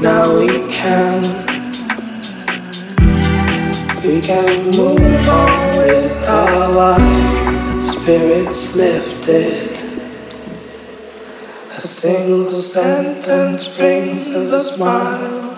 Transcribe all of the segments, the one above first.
now we can. We can move on with our life, spirits lifted. A single sentence brings us a smile.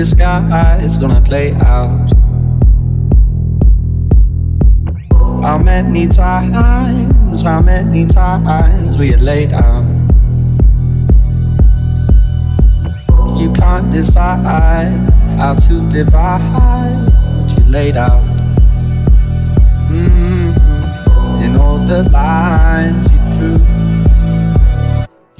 Eyes? Is gonna play out? How many times, how many times we had laid out? You can't decide how to divide you laid out. Mm-hmm. In all the lines you drew,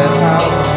that how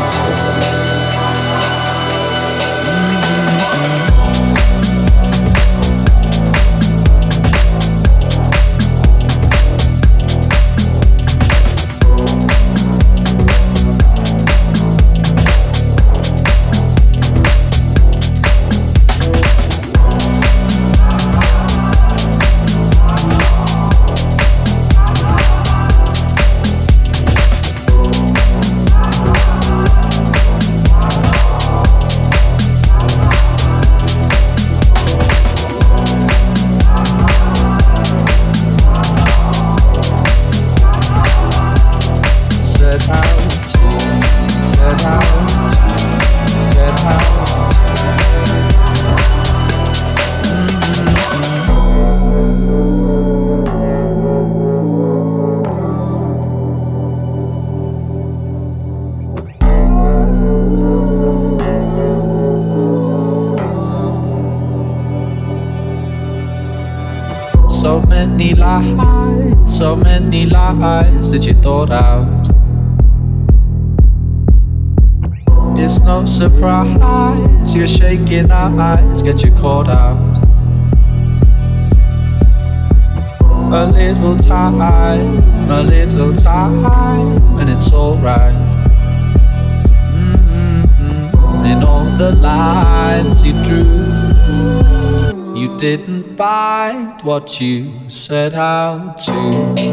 lies that you thought out. It's no surprise you're shaking our eyes get you caught out. A little time, a little time, and it's alright. Mm-hmm. In all the lines you drew. You didn't find what you set out to,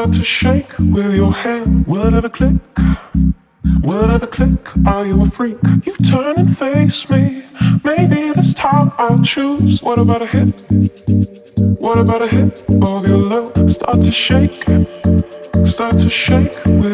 Start to shake with your hand. Will it ever click? Will it ever click? Are you a freak? You turn and face me. Maybe this time I'll choose. What about a hit? What about a hit of your love? Start to shake, start to shake with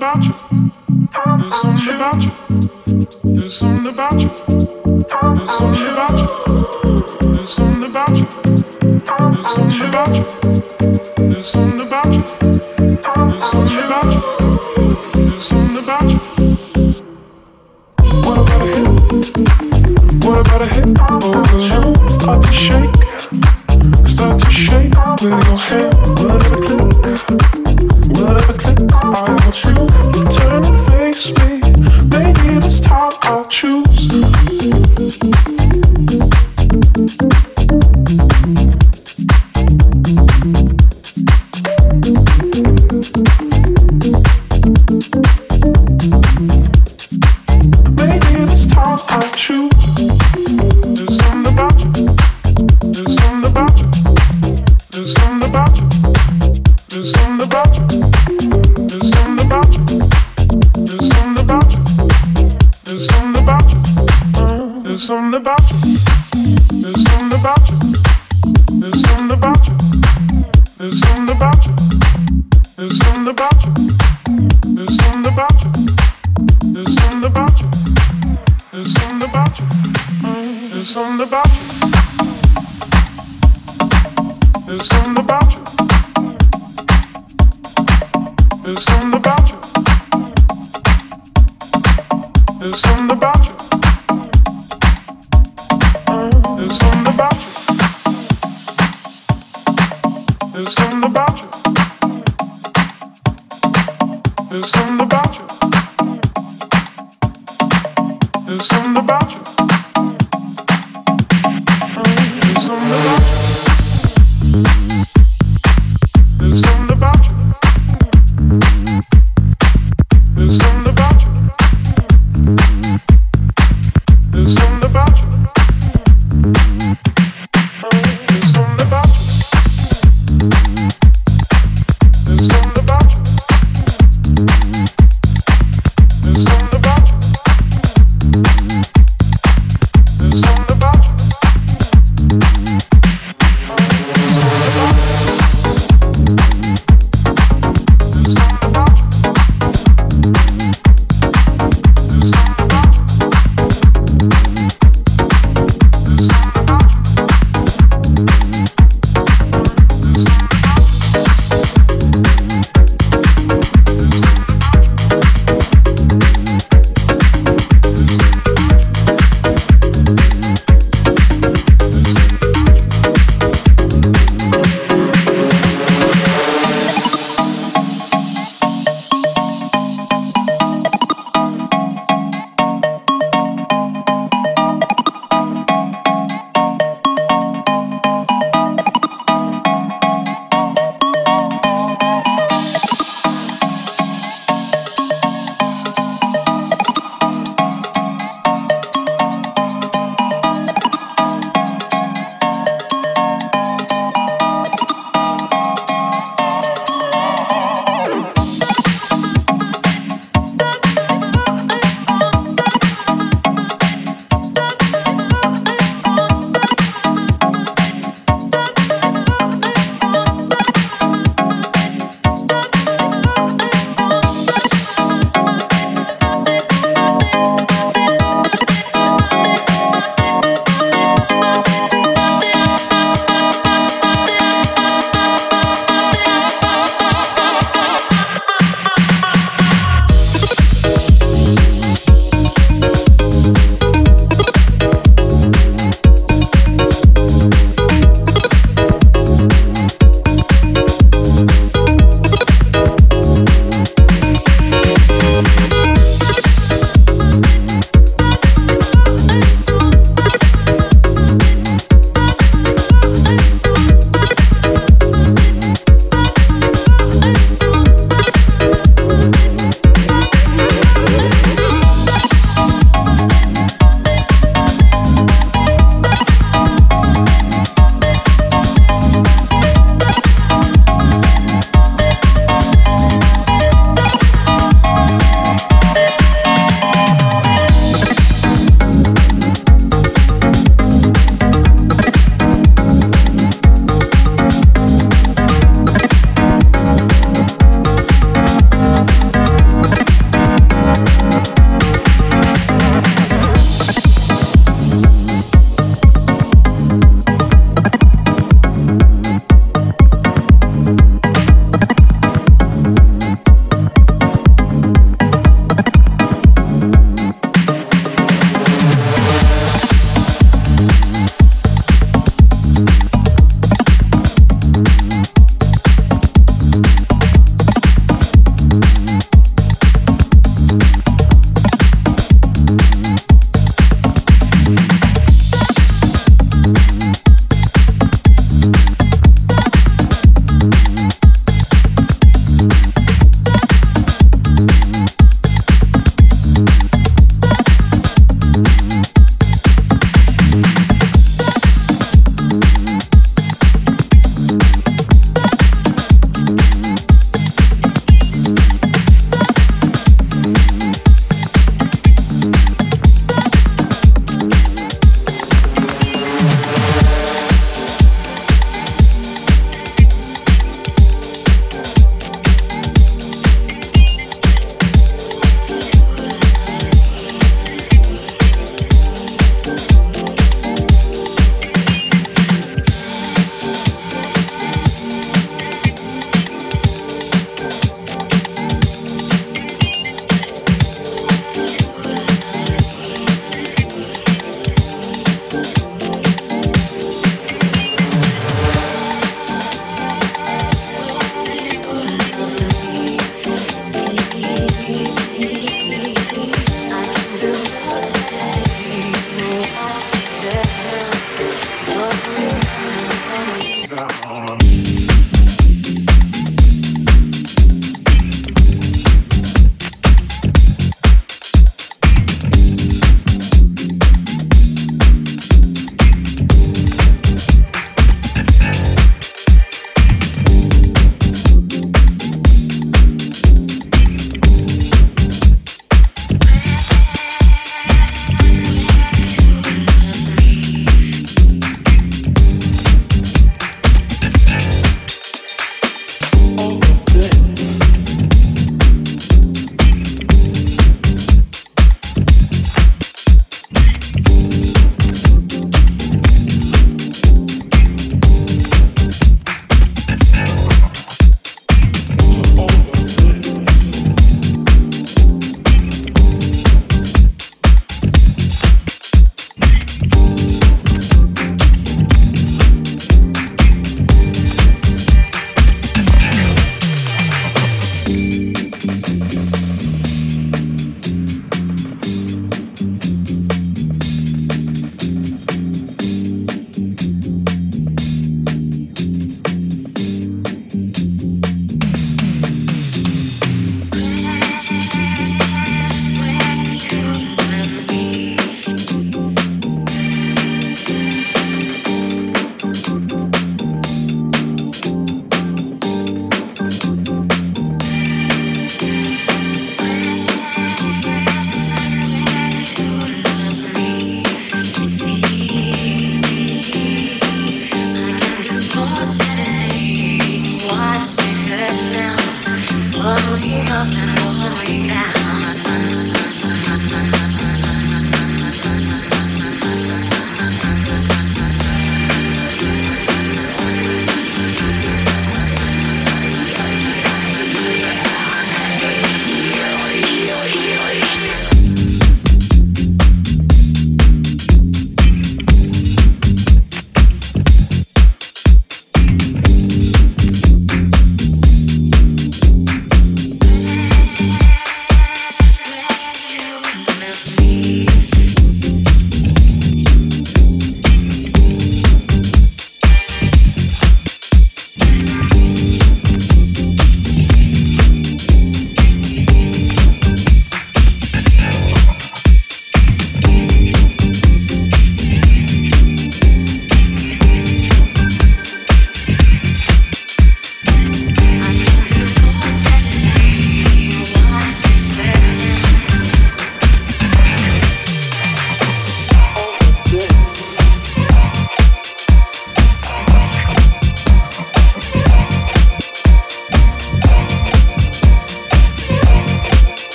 Start to